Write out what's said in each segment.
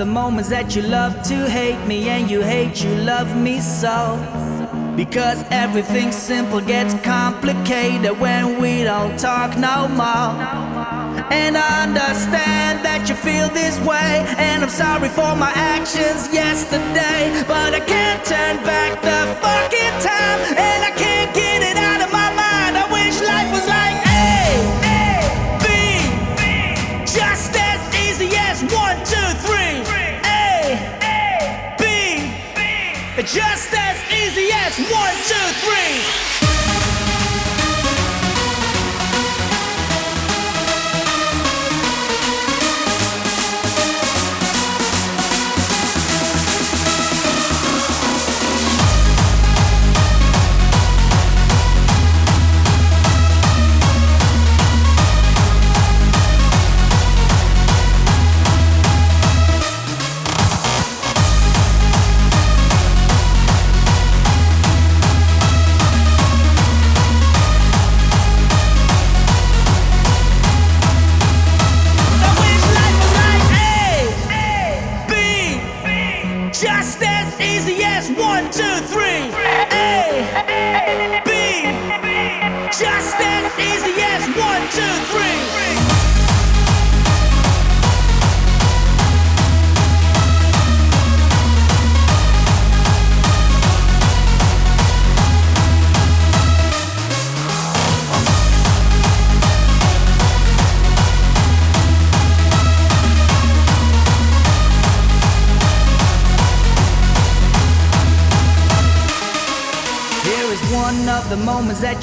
the moments that you love to hate me and you hate you love me so. Because everything simple gets complicated when we don't talk no more. And I understand that you feel this way, and I'm sorry for my actions yesterday. But I can't turn back the fucking time, and I can't get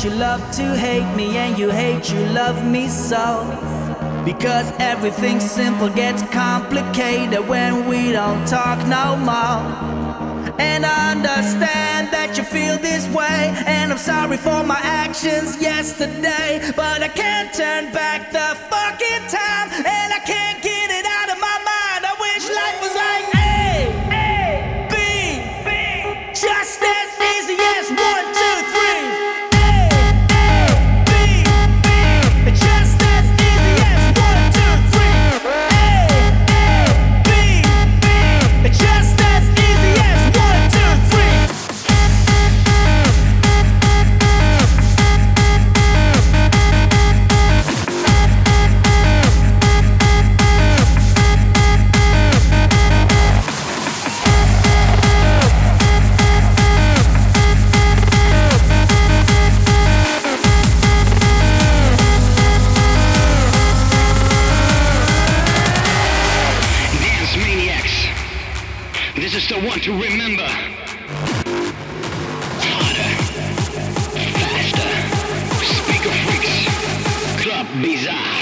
you love to hate me and you hate you love me so. Because everything simple gets complicated when we don't talk no more. And I understand that you feel this way. And I'm sorry for my actions yesterday. But I can't turn back the fucking time. And I can't this is the one to remember. Harder, faster, speaker freaks, club bizarre.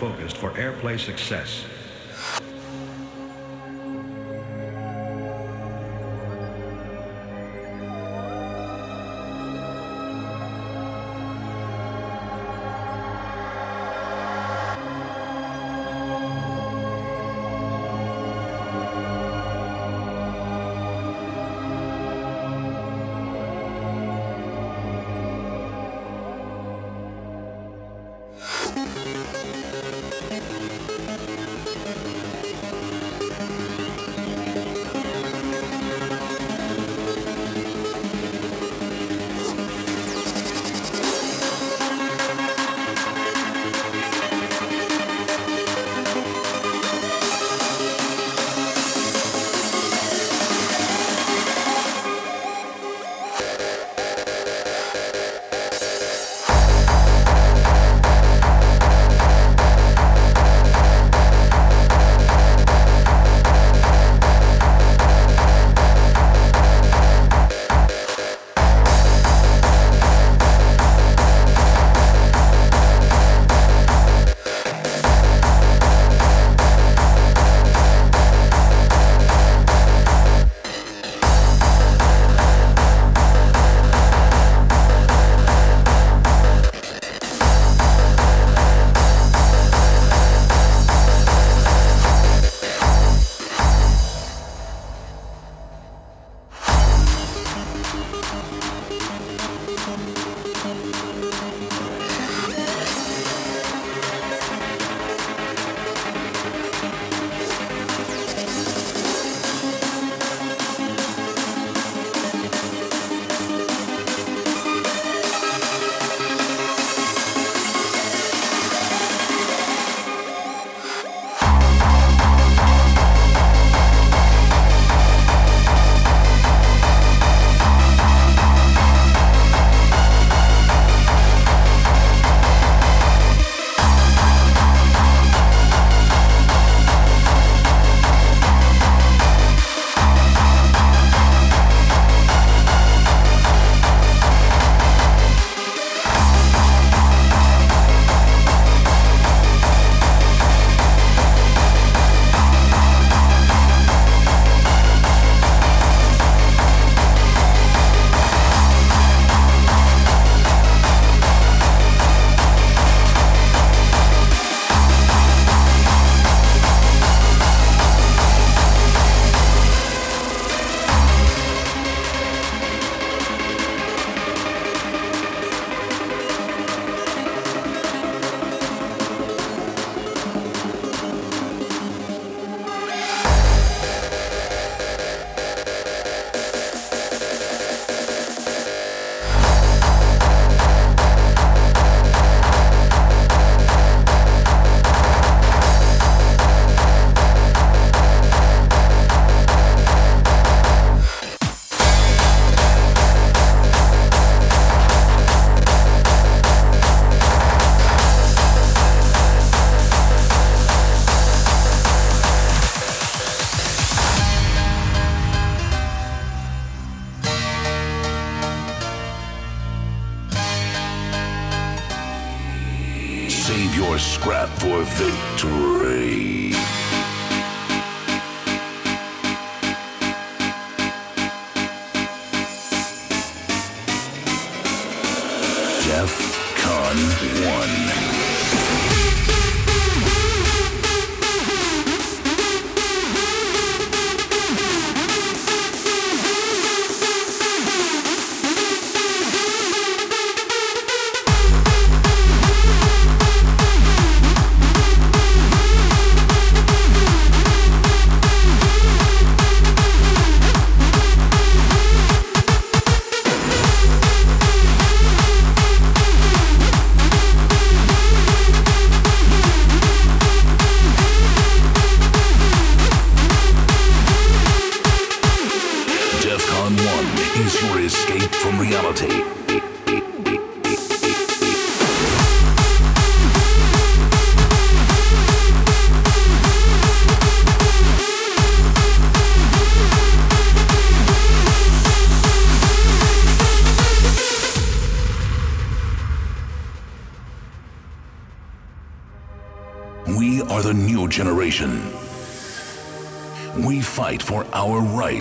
Focused for airplay success.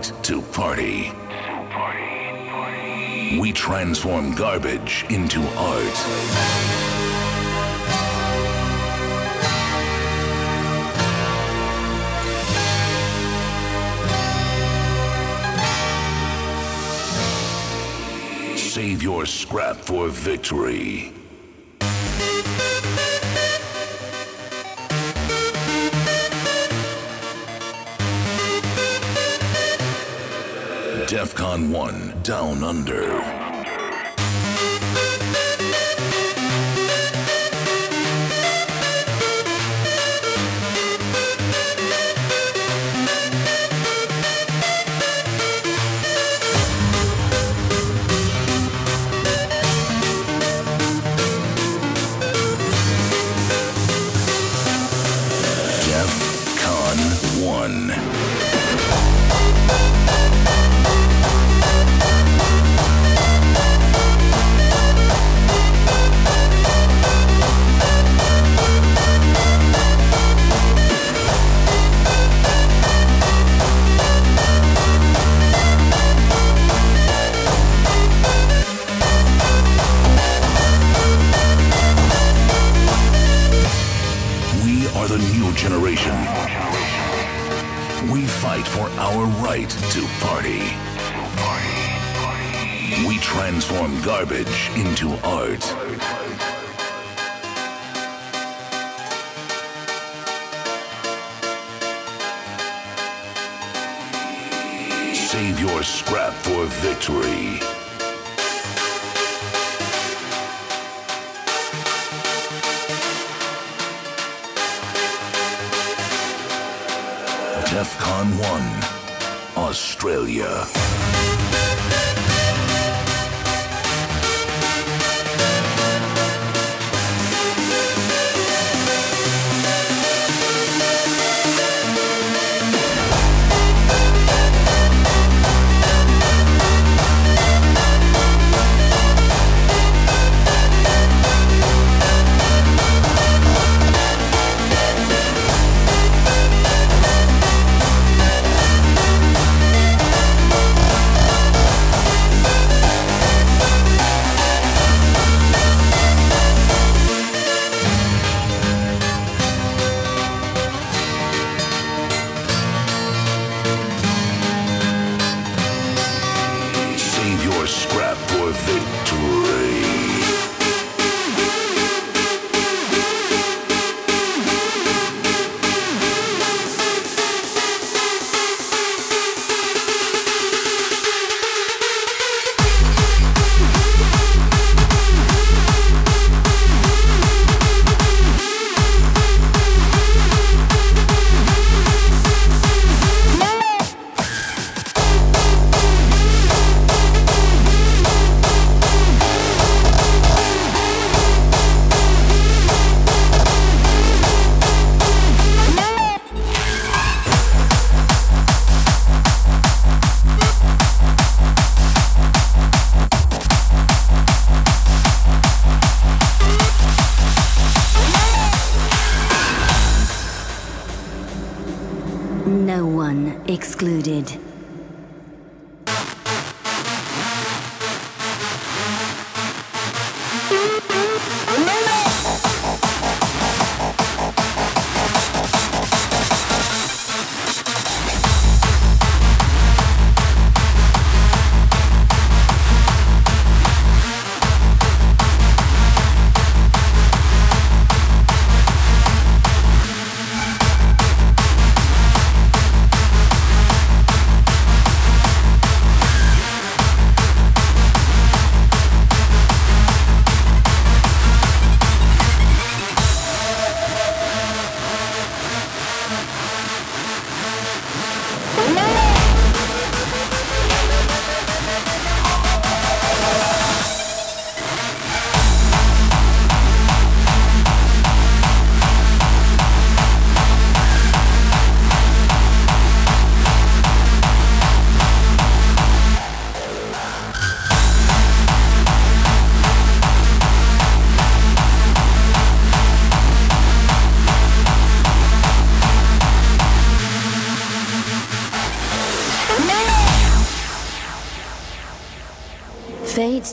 To party. We transform garbage into art. Save your scrap for victory. 1 Down Under. Fight for our right to party. We transform garbage into art. Save your scrap for victory. 1, Australia.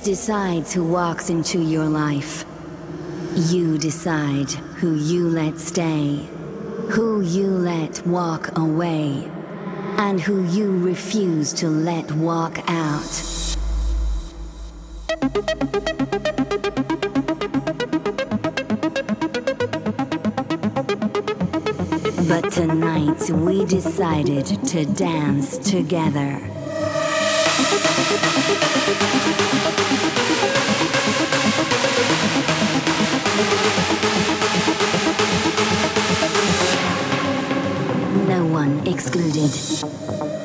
Decides who walks into your life. You decide who you let stay, who you let walk away, and who you refuse to let walk out. But tonight we decided to dance together. No one excluded.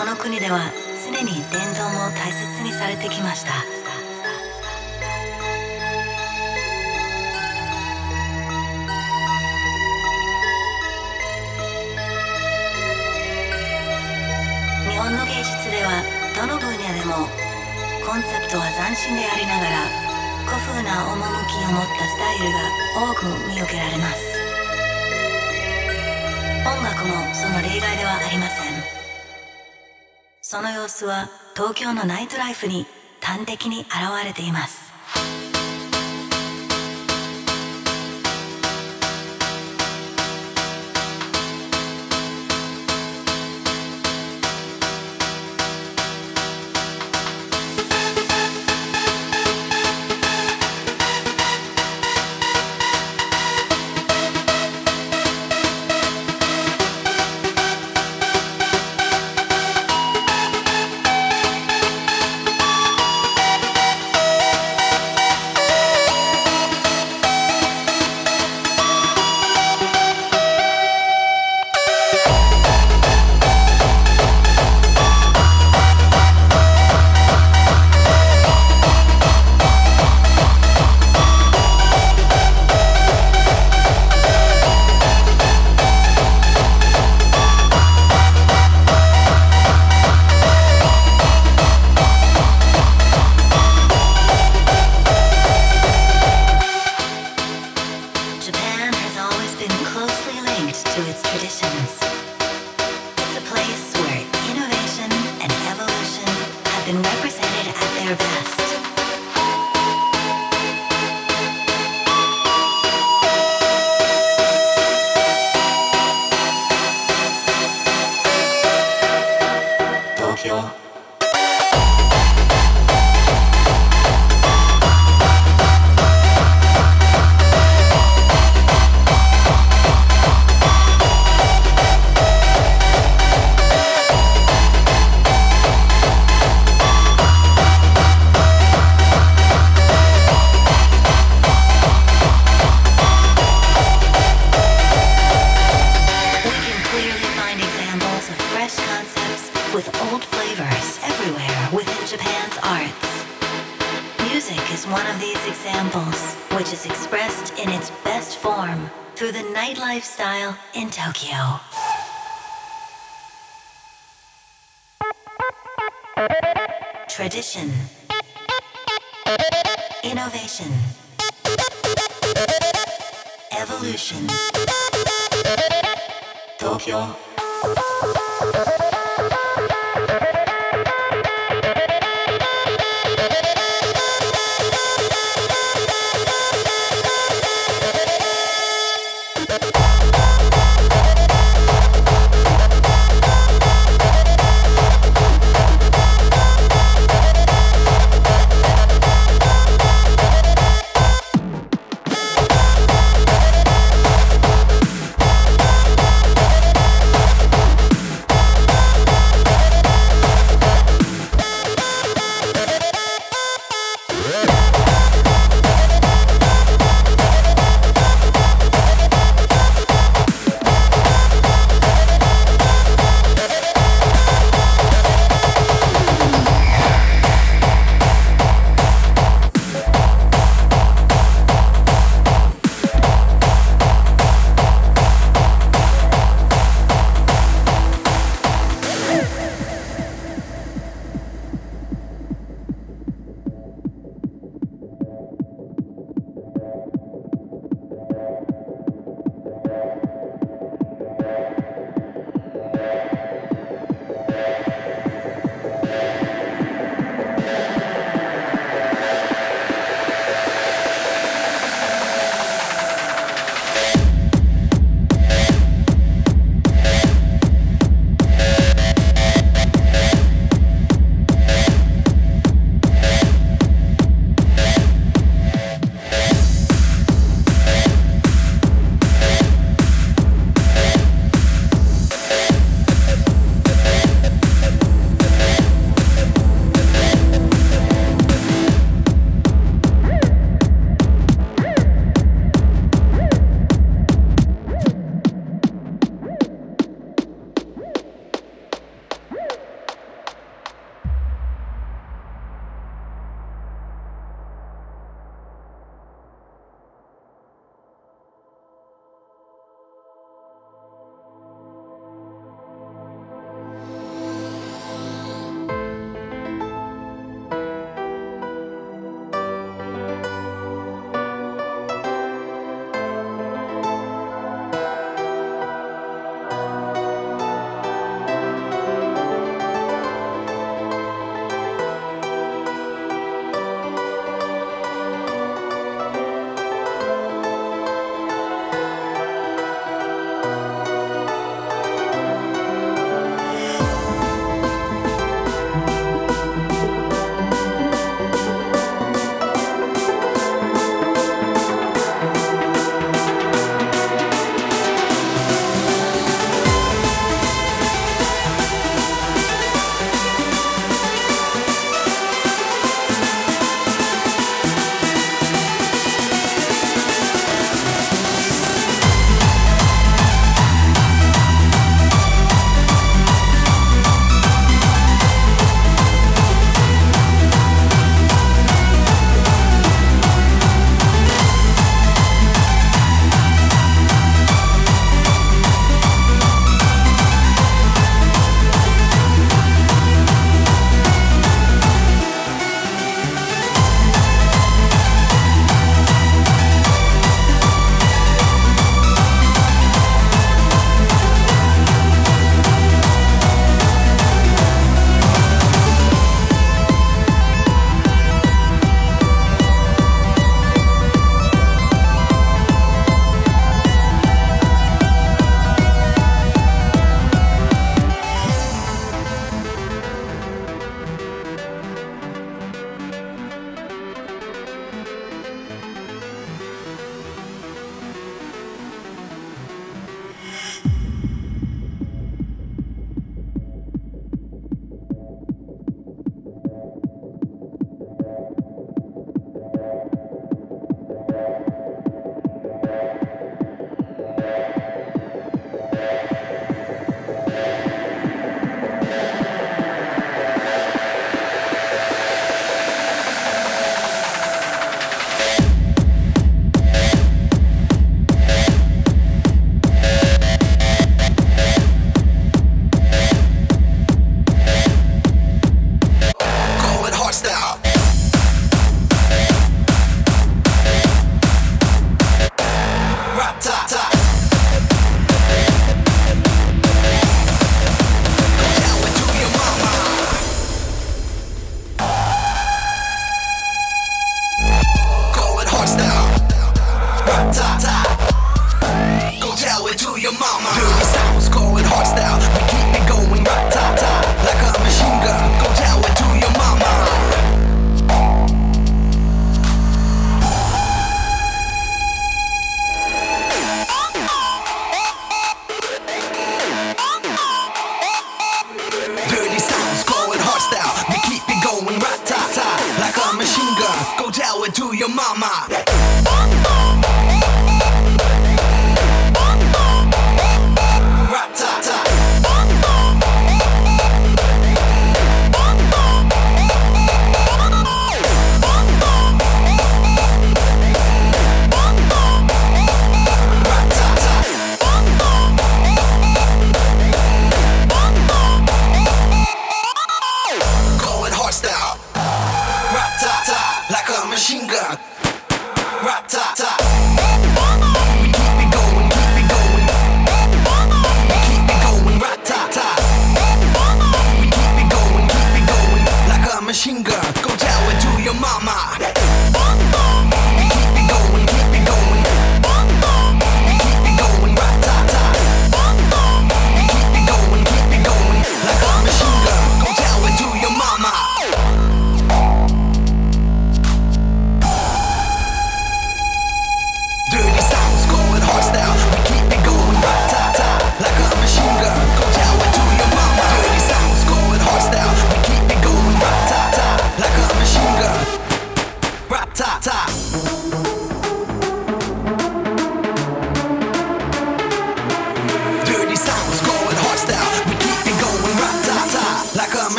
この国では常に伝統も大切にされてきました。日本の芸術ではどの分野でもコンセプトは斬新でありながら古風な趣を持ったスタイルが多く見受けられます。音楽もその例外ではありません。その様子は東京のナイトライフに端的に現れています。